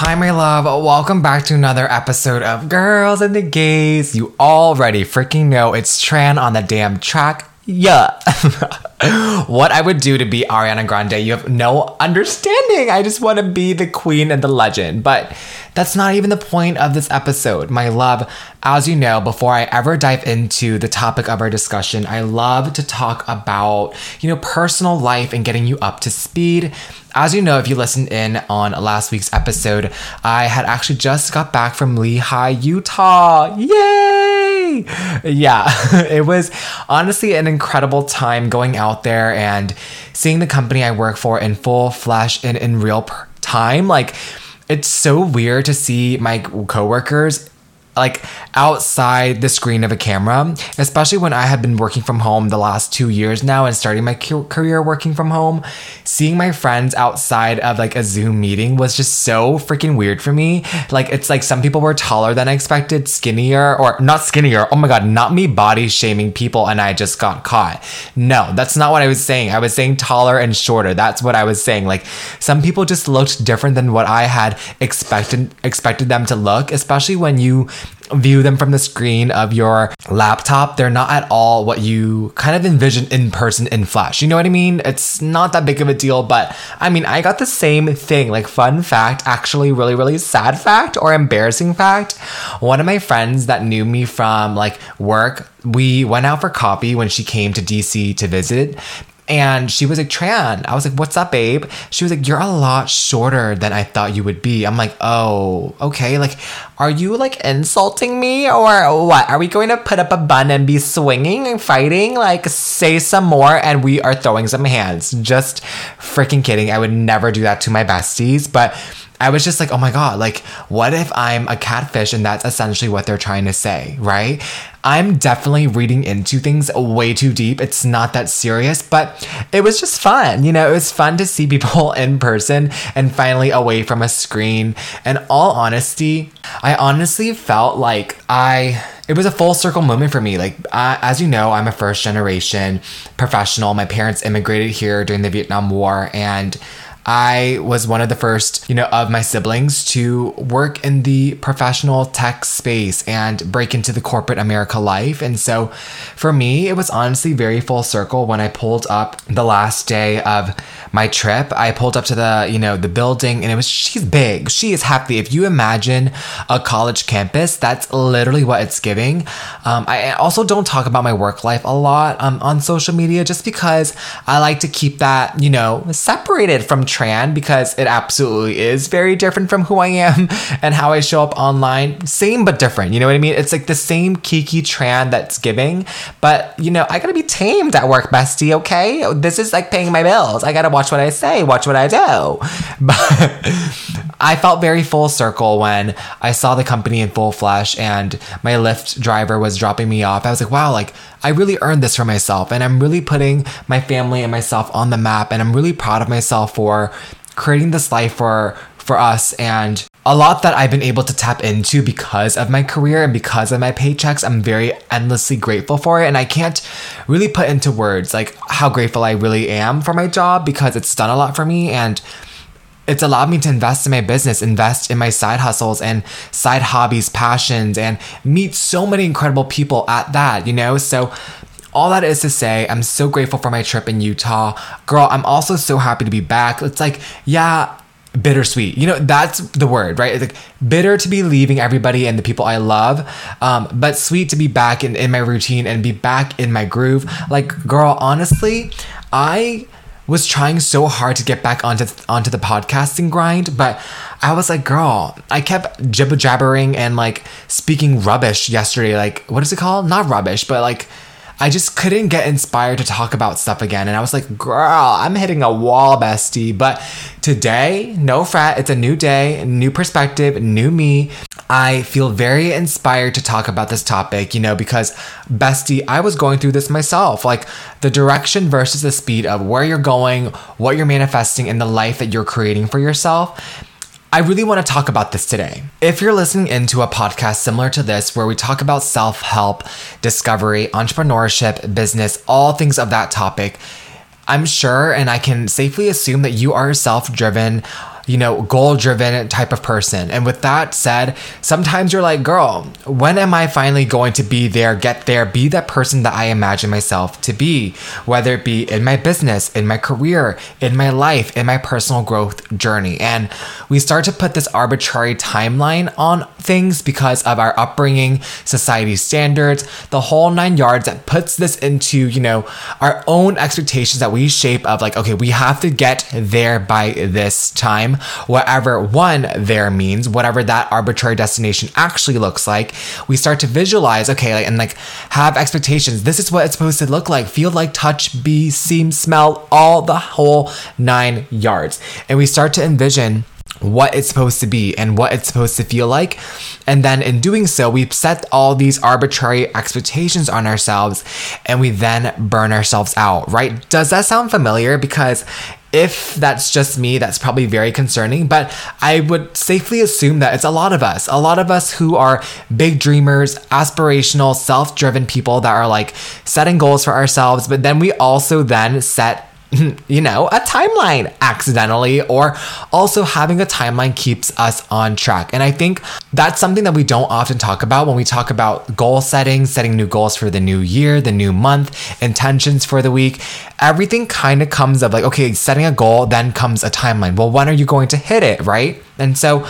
Hi, my love. Welcome back to another episode of Girls and the Gays. You already freaking know it's Tran on the damn track. Yeah. what I would do to be Ariana Grande, you have no understanding. I just want to be the queen and the legend. But that's not even the point of this episode. My love, as you know, before I ever dive into the topic of our discussion, I love to talk about, you know, personal life and getting you up to speed as you know, if you listened in on last week's episode, I had actually just got back from Lehi, Utah. Yay! Yeah, it was honestly an incredible time going out there and seeing the company I work for in full flesh and in real time. Like, it's so weird to see my coworkers like outside the screen of a camera, especially when I have been working from home the last two years now and starting my career working from home. Seeing my friends outside of like a Zoom meeting was just so freaking weird for me. Like, it's like some people were taller than I expected, skinnier, or not skinnier. Oh my God, not me body shaming people and I just got caught. No, that's not what I was saying. I was saying taller and shorter. That's what I was saying. Like, some people just looked different than what I had expected expected them to look, especially when you view them from the screen of your laptop, they're not at all what you kind of envision in person in flash. You know what I mean? It's not that big of a deal, but I mean, I got the same thing. Like, fun fact, actually, really, really sad fact or embarrassing fact. One of my friends that knew me from like work, we went out for coffee when she came to DC to visit and she was like, Tran. I was like, what's up, babe? She was like, you're a lot shorter than I thought you would be. I'm like, oh, okay. Like, are you like insulting me or what? Are we going to put up a bun and be swinging and fighting? Like, say some more and we are throwing some hands. Just freaking kidding. I would never do that to my besties, but I was just like, oh my God, like, what if I'm a catfish and that's essentially what they're trying to say, right? I'm definitely reading into things way too deep. It's not that serious, but it was just fun. You know, it was fun to see people in person and finally away from a screen. And all honesty, I honestly felt like I it was a full circle moment for me. Like, uh, as you know, I'm a first generation professional. My parents immigrated here during the Vietnam War, and I was one of the first, you know, of my siblings to work in the professional tech space and break into the corporate America life. And so for me, it was honestly very full circle when I pulled up the last day of my trip. I pulled up to the, you know, the building and it was, she's big. She is happy. If you imagine a college campus, that's literally what it's giving. Um, I also don't talk about my work life a lot um, on social media just because I like to keep that, you know, separated from Tran because it absolutely is very different from who I am and how I show up online. Same but different. You know what I mean? It's like the same Kiki Tran that's giving, but you know, I gotta be tamed at work, bestie, okay? This is like paying my bills. I gotta watch what I say, watch what I do. But I felt very full circle when I saw the company in full flesh and my Lyft driver was dropping me off. I was like, wow, like I really earned this for myself and I'm really putting my family and myself on the map and I'm really proud of myself for creating this life for for us and a lot that I've been able to tap into because of my career and because of my paychecks. I'm very endlessly grateful for it. And I can't really put into words like how grateful I really am for my job because it's done a lot for me. And it's allowed me to invest in my business, invest in my side hustles and side hobbies, passions, and meet so many incredible people at that, you know? So, all that is to say, I'm so grateful for my trip in Utah. Girl, I'm also so happy to be back. It's like, yeah, bittersweet. You know, that's the word, right? It's like bitter to be leaving everybody and the people I love, um, but sweet to be back in, in my routine and be back in my groove. Like, girl, honestly, I was trying so hard to get back onto onto the podcasting grind, but I was like, girl, I kept jibber jabbering and like speaking rubbish yesterday. Like, what is it called? Not rubbish, but like I just couldn't get inspired to talk about stuff again. And I was like, girl, I'm hitting a wall, bestie. But today, no frat, it's a new day, new perspective, new me. I feel very inspired to talk about this topic, you know, because bestie, I was going through this myself. Like the direction versus the speed of where you're going, what you're manifesting, and the life that you're creating for yourself. I really want to talk about this today. If you're listening into a podcast similar to this, where we talk about self help, discovery, entrepreneurship, business, all things of that topic, I'm sure and I can safely assume that you are self driven you know, goal driven type of person. And with that said, sometimes you're like, girl, when am I finally going to be there, get there, be that person that I imagine myself to be? Whether it be in my business, in my career, in my life, in my personal growth journey. And we start to put this arbitrary timeline on things because of our upbringing, society standards, the whole nine yards that puts this into, you know, our own expectations that we shape of like, okay, we have to get there by this time whatever one there means, whatever that arbitrary destination actually looks like, we start to visualize, okay, like, and like have expectations. This is what it's supposed to look like, feel like, touch, be, seem, smell, all the whole nine yards. And we start to envision what it's supposed to be and what it's supposed to feel like. And then in doing so, we set all these arbitrary expectations on ourselves and we then burn ourselves out, right? Does that sound familiar? Because if that's just me, that's probably very concerning, but I would safely assume that it's a lot of us. A lot of us who are big dreamers, aspirational, self driven people that are like setting goals for ourselves, but then we also then set you know, a timeline accidentally, or also having a timeline keeps us on track. And I think that's something that we don't often talk about when we talk about goal setting, setting new goals for the new year, the new month, intentions for the week. Everything kind of comes of like, okay, setting a goal, then comes a timeline. Well, when are you going to hit it, right? And so,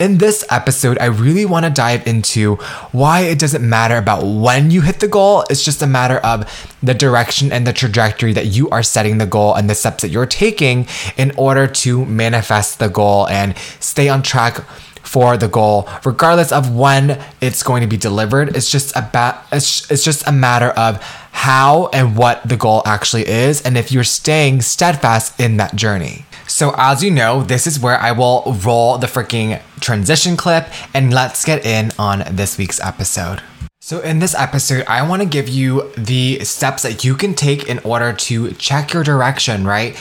in this episode, I really want to dive into why it doesn't matter about when you hit the goal. It's just a matter of the direction and the trajectory that you are setting the goal and the steps that you're taking in order to manifest the goal and stay on track for the goal regardless of when it's going to be delivered it's just about it's, it's just a matter of how and what the goal actually is and if you're staying steadfast in that journey so, as you know, this is where I will roll the freaking transition clip and let's get in on this week's episode. So, in this episode, I want to give you the steps that you can take in order to check your direction, right?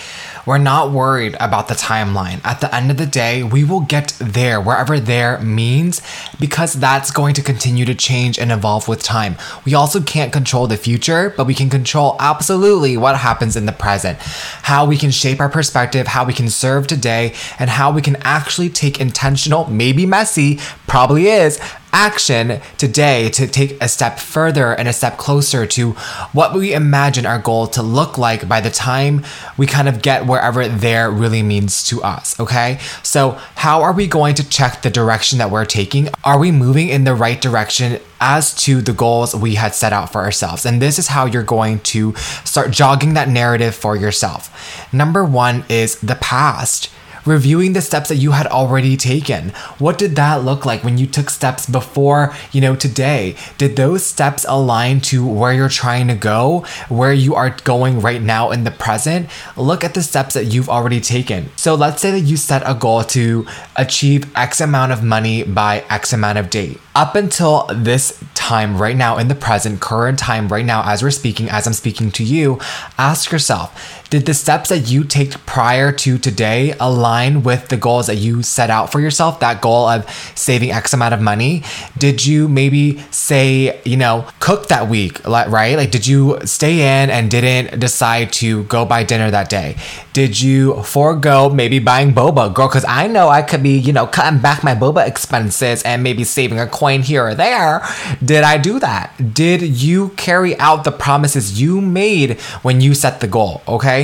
We're not worried about the timeline. At the end of the day, we will get there, wherever there means, because that's going to continue to change and evolve with time. We also can't control the future, but we can control absolutely what happens in the present, how we can shape our perspective, how we can serve today, and how we can actually take intentional, maybe messy, probably is, action today to take a step further and a step closer to what we imagine our goal to look like by the time we kind of get wherever there really means to us. Okay. So, how are we going to check the direction that we're taking? Are we moving in the right direction as to the goals we had set out for ourselves? And this is how you're going to start jogging that narrative for yourself. Number one is the past reviewing the steps that you had already taken. What did that look like when you took steps before, you know, today? Did those steps align to where you're trying to go, where you are going right now in the present? Look at the steps that you've already taken. So let's say that you set a goal to achieve X amount of money by X amount of date. Up until this time, right now in the present, current time, right now, as we're speaking, as I'm speaking to you, ask yourself, did the steps that you take prior to today align with the goals that you set out for yourself? That goal of saving X amount of money? Did you maybe say, you know, cook that week, right? Like, did you stay in and didn't decide to go buy dinner that day? Did you forego maybe buying boba, girl? Because I know I could be, you know, cutting back my boba expenses and maybe saving a coin here or there. Did I do that? Did you carry out the promises you made when you set the goal? Okay.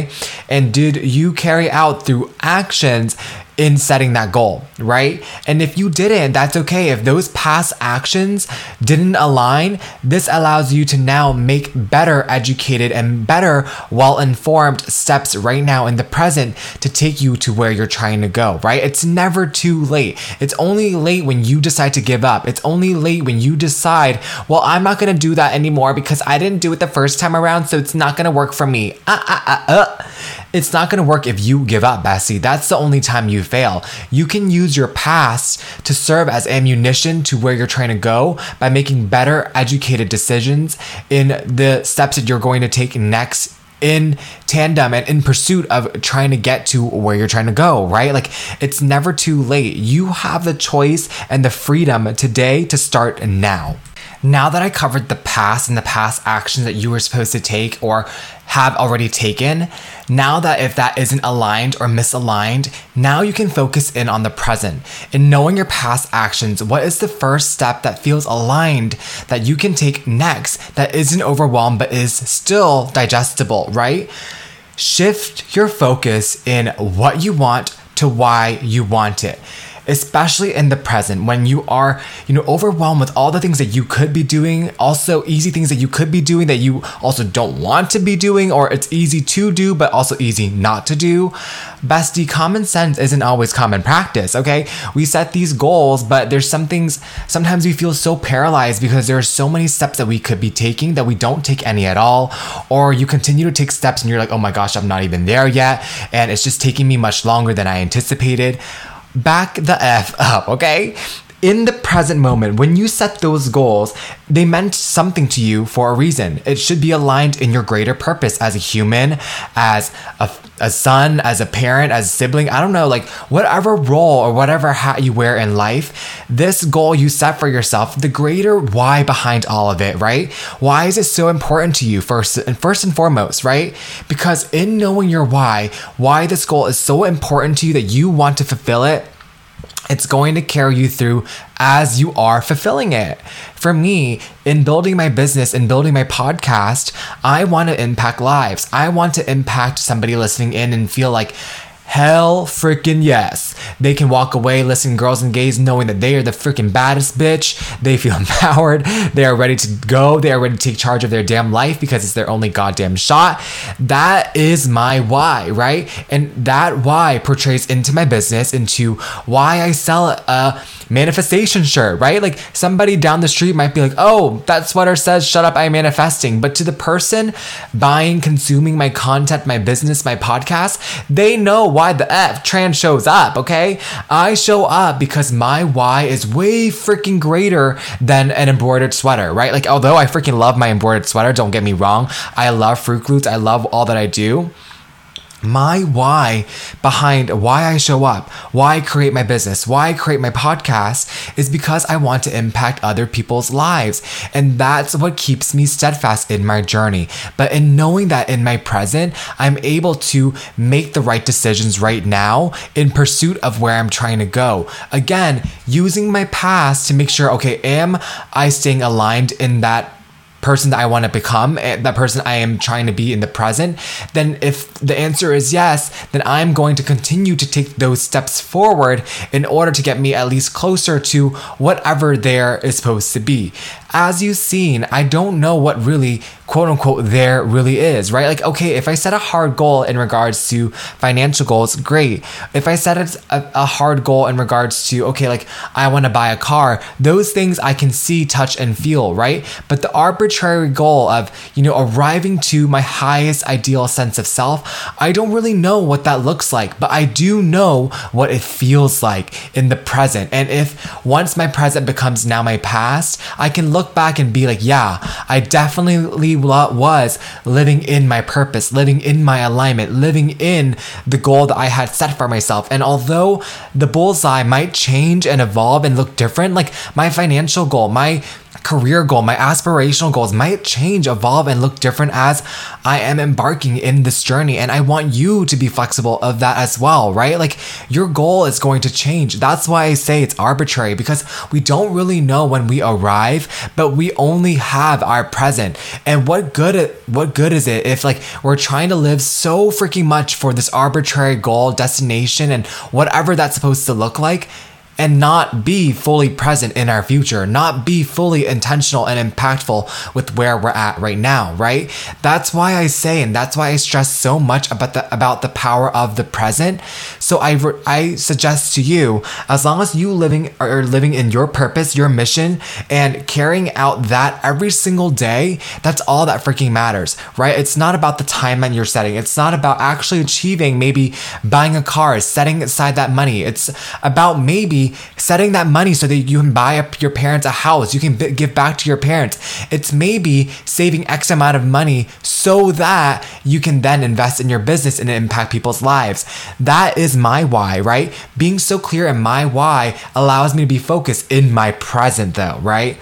And did you carry out through actions in setting that goal, right? And if you didn't, that's okay. If those past actions didn't align, this allows you to now make better educated and better well informed steps right now in the present to take you to where you're trying to go, right? It's never too late. It's only late when you decide to give up. It's only late when you decide, well, I'm not gonna do that anymore because I didn't do it the first time around, so it's not gonna work for me. Uh, uh, uh, uh. It's not gonna work if you give up, Bessie. That's the only time you fail. You can use your past to serve as ammunition to where you're trying to go by making better educated decisions in the steps that you're going to take next in tandem and in pursuit of trying to get to where you're trying to go, right? Like it's never too late. You have the choice and the freedom today to start now. Now that I covered the past and the past actions that you were supposed to take or have already taken, now that if that isn't aligned or misaligned, now you can focus in on the present. In knowing your past actions, what is the first step that feels aligned that you can take next that isn't overwhelmed but is still digestible, right? Shift your focus in what you want to why you want it especially in the present when you are, you know, overwhelmed with all the things that you could be doing, also easy things that you could be doing that you also don't want to be doing, or it's easy to do, but also easy not to do. Bestie, common sense isn't always common practice, okay? We set these goals, but there's some things, sometimes we feel so paralyzed because there are so many steps that we could be taking that we don't take any at all, or you continue to take steps and you're like, oh my gosh, I'm not even there yet, and it's just taking me much longer than I anticipated back the F up, okay? In the present moment, when you set those goals, they meant something to you for a reason. It should be aligned in your greater purpose as a human, as a, a son, as a parent, as a sibling. I don't know, like whatever role or whatever hat you wear in life, this goal you set for yourself, the greater why behind all of it, right? Why is it so important to you first and first and foremost, right? Because in knowing your why, why this goal is so important to you that you want to fulfill it, it's going to carry you through as you are fulfilling it. For me, in building my business and building my podcast, I want to impact lives. I want to impact somebody listening in and feel like, Hell freaking yes. They can walk away listening girls and gays knowing that they are the freaking baddest bitch. They feel empowered. They are ready to go. They are ready to take charge of their damn life because it's their only goddamn shot. That is my why, right? And that why portrays into my business, into why I sell a manifestation shirt, right? Like somebody down the street might be like, oh, that sweater says, shut up, I'm manifesting. But to the person buying, consuming my content, my business, my podcast, they know why the F Tran's shows up, okay? I show up because my why is way freaking greater than an embroidered sweater, right? Like, although I freaking love my embroidered sweater, don't get me wrong, I love Fruit Glutes, I love all that I do my why behind why I show up, why I create my business, why I create my podcast is because I want to impact other people's lives. And that's what keeps me steadfast in my journey. But in knowing that in my present, I'm able to make the right decisions right now in pursuit of where I'm trying to go. Again, using my past to make sure, okay, am I staying aligned in that person that I want to become, eh, that person I am trying to be in the present, then if the answer is yes, then I'm going to continue to take those steps forward in order to get me at least closer to whatever there is supposed to be as you've seen, I don't know what really quote unquote there really is, right? Like, okay, if I set a hard goal in regards to financial goals, great. If I set a, a hard goal in regards to, okay, like I want to buy a car, those things I can see, touch, and feel, right? But the arbitrary goal of, you know, arriving to my highest ideal sense of self, I don't really know what that looks like, but I do know what it feels like in the present. And if once my present becomes now my past, I can look look back and be like, yeah, I definitely was living in my purpose, living in my alignment, living in the goal that I had set for myself. And although the bullseye might change and evolve and look different, like my financial goal, my career goal, my aspirational goals might change, evolve, and look different as I am embarking in this journey. And I want you to be flexible of that as well, right? Like your goal is going to change. That's why I say it's arbitrary because we don't really know when we arrive, but we only have our present. And what good what good is it if like we're trying to live so freaking much for this arbitrary goal, destination, and whatever that's supposed to look like? And not be fully present in our future, not be fully intentional and impactful with where we're at right now, right? That's why I say and that's why I stress so much about the about the power of the present. So I I suggest to you as long as you living are living in your purpose, your mission and carrying out that every single day, that's all that freaking matters, right? It's not about the timeline you're setting. It's not about actually achieving maybe buying a car, setting aside that money. It's about maybe setting that money so that you can buy your parents a house, you can b- give back to your parents. It's maybe saving X amount of money so that you can then invest in your business and impact people's lives. That is my why, right? Being so clear in my why allows me to be focused in my present, though, right?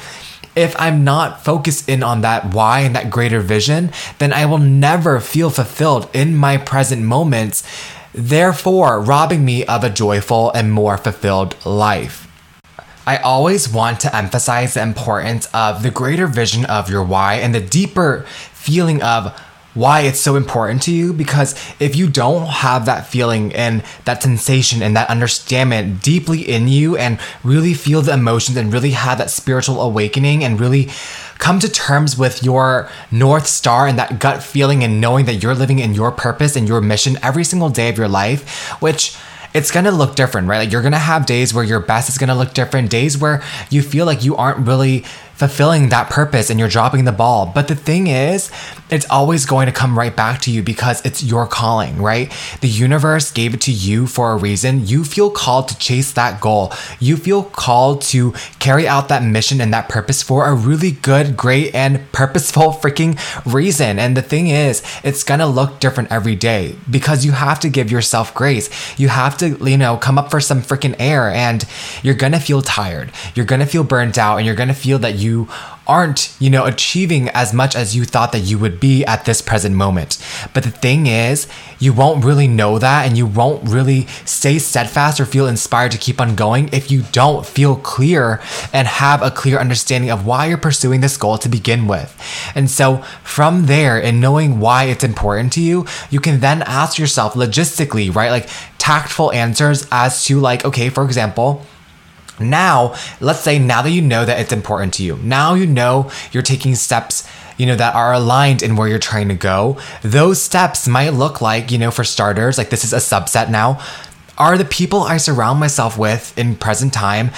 If I'm not focused in on that why and that greater vision, then I will never feel fulfilled in my present moments therefore robbing me of a joyful and more fulfilled life. I always want to emphasize the importance of the greater vision of your why and the deeper feeling of why it's so important to you because if you don't have that feeling and that sensation and that understanding deeply in you and really feel the emotions and really have that spiritual awakening and really come to terms with your North Star and that gut feeling and knowing that you're living in your purpose and your mission every single day of your life, which it's gonna look different, right? Like you're gonna have days where your best is gonna look different, days where you feel like you aren't really fulfilling that purpose and you're dropping the ball. But the thing is, it's always going to come right back to you because it's your calling, right? The universe gave it to you for a reason. You feel called to chase that goal. You feel called to carry out that mission and that purpose for a really good, great, and purposeful freaking reason. And the thing is, it's gonna look different every day because you have to give yourself grace. You have to, you know, come up for some freaking air and you're gonna feel tired. You're gonna feel burnt out and you're gonna feel that you aren't, you know, achieving as much as you thought that you would be at this present moment. But the thing is, you won't really know that and you won't really stay steadfast or feel inspired to keep on going if you don't feel clear and have a clear understanding of why you're pursuing this goal to begin with. And so from there and knowing why it's important to you, you can then ask yourself logistically, right? Like tactful answers as to like, okay, for example, now, let's say now that you know that it's important to you, now you know you're taking steps you know that are aligned in where you're trying to go. Those steps might look like you know for starters like this is a subset now. Are the people i surround myself with in present time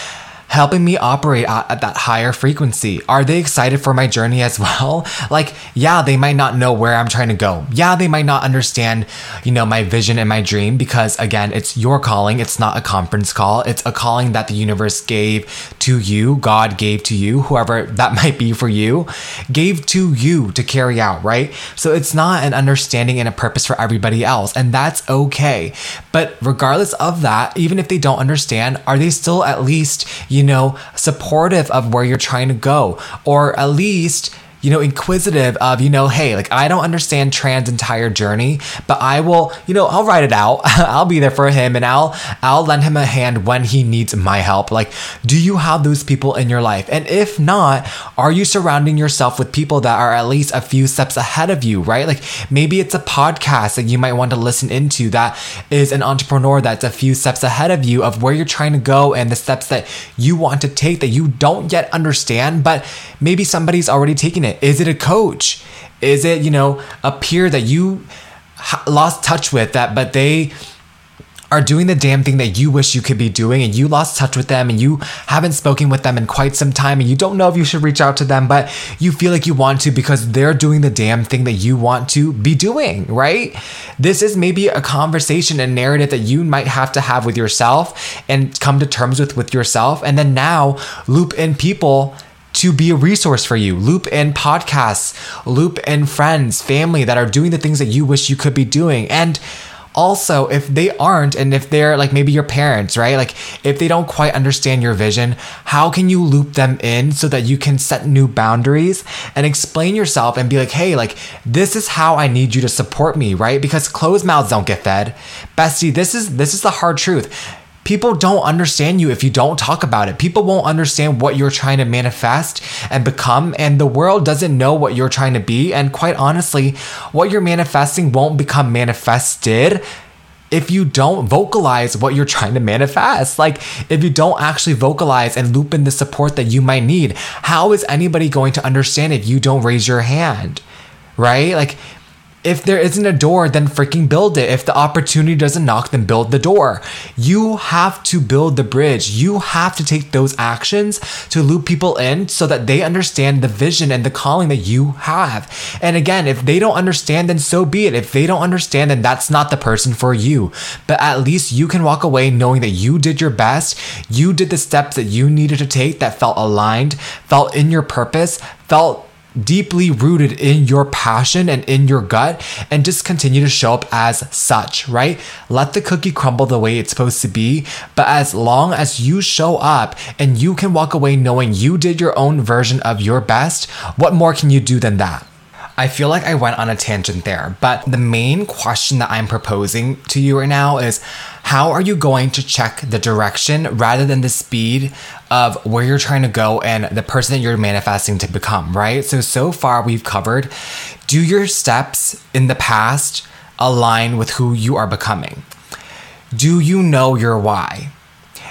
helping me operate at, at, that higher frequency? Are they excited for my journey as well? Like, yeah, they might not know where I'm trying to go. Yeah, they might not understand, you know, my vision and my dream because again, it's your calling. It's not a conference call. It's a calling that the universe gave to you, God gave to you, whoever that might be for you, gave to you to carry out, right? So it's not an understanding and a purpose for everybody else, and that's okay. But regardless of that, even if they don't understand, are they still at least, know, supportive of where you're trying to go, or at least you know, inquisitive of, you know, hey, like I don't understand Tran's entire journey, but I will, you know, I'll write it out. I'll be there for him and I'll I'll lend him a hand when he needs my help. Like, do you have those people in your life? And if not, are you surrounding yourself with people that are at least a few steps ahead of you, right? Like maybe it's a podcast that you might want to listen into that is an entrepreneur that's a few steps ahead of you of where you're trying to go and the steps that you want to take that you don't yet understand, but maybe somebody's already taking it is it a coach? Is it, you know, a peer that you lost touch with that, but they are doing the damn thing that you wish you could be doing and you lost touch with them and you haven't spoken with them in quite some time and you don't know if you should reach out to them, but you feel like you want to because they're doing the damn thing that you want to be doing, right? This is maybe a conversation, a narrative that you might have to have with yourself and come to terms with with yourself. And then now loop in people to be a resource for you. Loop in podcasts, loop in friends, family that are doing the things that you wish you could be doing. And Also, if they aren't, and if they're like maybe your parents, right? Like if they don't quite understand your vision, how can you loop them in so that you can set new boundaries and explain yourself and be like, hey, like this is how I need you to support me, right? Because closed mouths don't get fed. Bestie, this is this is the hard truth people don't understand you if you don't talk about it. People won't understand what you're trying to manifest and become, and the world doesn't know what you're trying to be. And quite honestly, what you're manifesting won't become manifested if you don't vocalize what you're trying to manifest. Like, if you don't actually vocalize and loop in the support that you might need, how is anybody going to understand if you don't raise your hand? Right? Like, if there isn't a door, then freaking build it. If the opportunity doesn't knock, then build the door. You have to build the bridge. You have to take those actions to loop people in so that they understand the vision and the calling that you have. And again, if they don't understand, then so be it. If they don't understand, then that's not the person for you. But at least you can walk away knowing that you did your best. You did the steps that you needed to take that felt aligned, felt in your purpose, felt deeply rooted in your passion and in your gut and just continue to show up as such, right? Let the cookie crumble the way it's supposed to be. But as long as you show up and you can walk away knowing you did your own version of your best, what more can you do than that? I feel like I went on a tangent there, but the main question that I'm proposing to you right now is how are you going to check the direction rather than the speed of where you're trying to go and the person that you're manifesting to become, right? So, so far we've covered do your steps in the past align with who you are becoming? Do you know your why?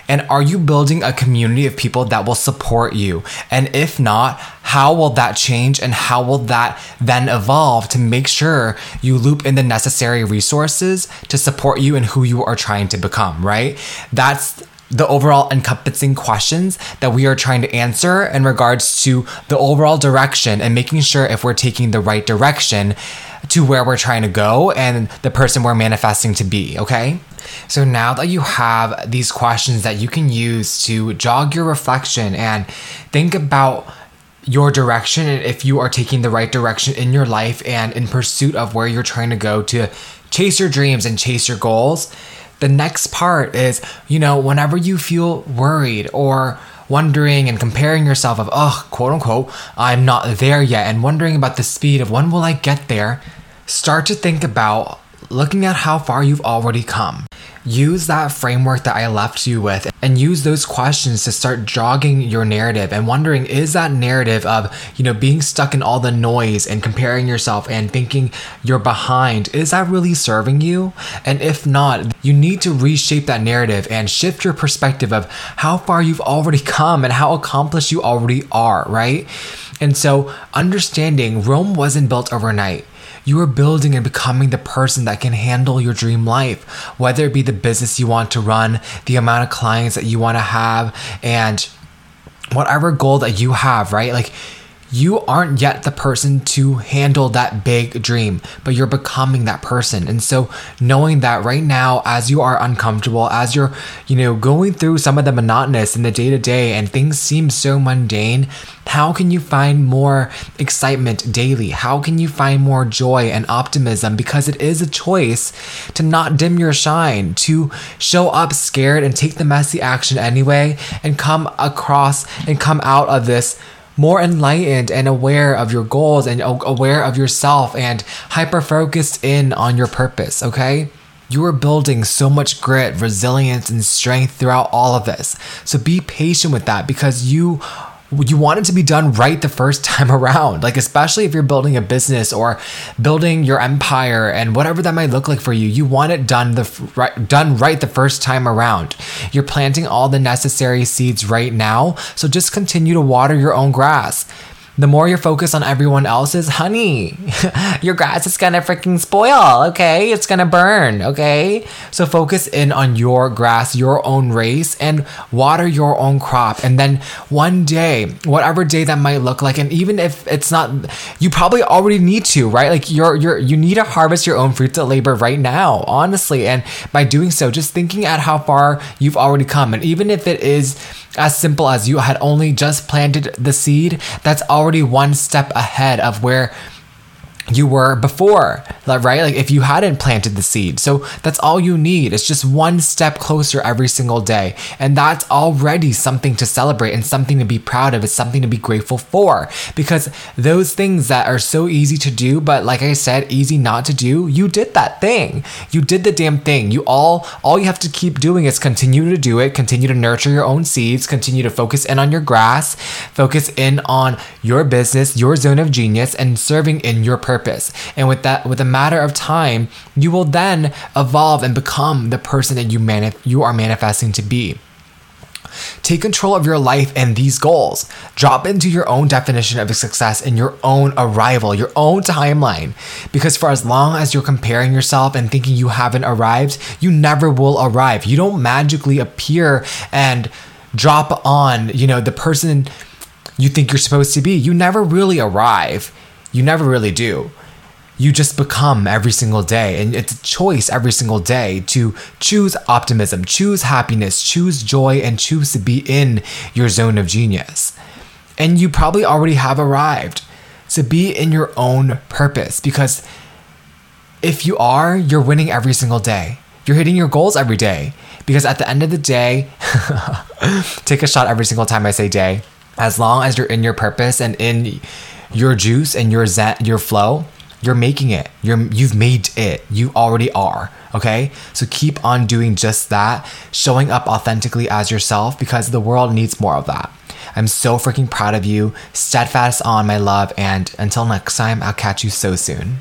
And are you building a community of people that will support you? And if not, how will that change and how will that then evolve to make sure you loop in the necessary resources to support you in who you are trying to become, right? That's the overall encompassing questions that we are trying to answer in regards to the overall direction and making sure if we're taking the right direction to where we're trying to go and the person we're manifesting to be, okay? So now that you have these questions that you can use to jog your reflection and think about your direction and if you are taking the right direction in your life and in pursuit of where you're trying to go to chase your dreams and chase your goals, the next part is, you know, whenever you feel worried or wondering and comparing yourself of, oh, quote unquote, I'm not there yet, and wondering about the speed of when will I get there, start to think about looking at how far you've already come. Use that framework that I left you with and use those questions to start jogging your narrative and wondering is that narrative of, you know, being stuck in all the noise and comparing yourself and thinking you're behind, is that really serving you? And if not, you need to reshape that narrative and shift your perspective of how far you've already come and how accomplished you already are, right? And so understanding Rome wasn't built overnight. You are building and becoming the person that can handle your dream life, whether it be the business you want to run, the amount of clients that you want to have, and whatever goal that you have, right? Like, you aren't yet the person to handle that big dream, but you're becoming that person. And so knowing that right now, as you are uncomfortable, as you're, you know, going through some of the monotonous in the day to day and things seem so mundane, how can you find more excitement daily? How can you find more joy and optimism? Because it is a choice to not dim your shine, to show up scared and take the messy action anyway, and come across and come out of this more enlightened and aware of your goals and aware of yourself and hyper focused in on your purpose, okay? You are building so much grit, resilience, and strength throughout all of this. So be patient with that because you you want it to be done right the first time around. Like, especially if you're building a business or building your empire and whatever that might look like for you, you want it done the right, done right the first time around. You're planting all the necessary seeds right now, so just continue to water your own grass the more you're focused on everyone else's, honey, your grass is gonna freaking spoil, okay? It's gonna burn, okay? So focus in on your grass, your own race, and water your own crop. And then one day, whatever day that might look like, and even if it's not, you probably already need to, right? Like you're you're you need to harvest your own fruits of labor right now, honestly. And by doing so, just thinking at how far you've already come, and even if it is as simple as you had only just planted the seed, that's already one step ahead of where you were before, right? Like if you hadn't planted the seed. So that's all you need. It's just one step closer every single day. And that's already something to celebrate and something to be proud of. It's something to be grateful for because those things that are so easy to do, but like I said, easy not to do, you did that thing. You did the damn thing. You all, all you have to keep doing is continue to do it, continue to nurture your own seeds, continue to focus in on your grass, focus in on your business, your zone of genius, and serving in your purpose purpose. And with that, with a matter of time, you will then evolve and become the person that you manif- you are manifesting to be. Take control of your life and these goals. Drop into your own definition of success and your own arrival, your own timeline. Because for as long as you're comparing yourself and thinking you haven't arrived, you never will arrive. You don't magically appear and drop on, you know, the person you think you're supposed to be. You never really arrive. You never really do. You just become every single day. And it's a choice every single day to choose optimism, choose happiness, choose joy, and choose to be in your zone of genius. And you probably already have arrived to be in your own purpose because if you are, you're winning every single day. You're hitting your goals every day. Because at the end of the day, take a shot every single time I say day. As long as you're in your purpose and in your juice and your zen, your flow, you're making it. You're you've made it. You already are. Okay? So keep on doing just that, showing up authentically as yourself because the world needs more of that. I'm so freaking proud of you. Steadfast on, my love, and until next time, I'll catch you so soon.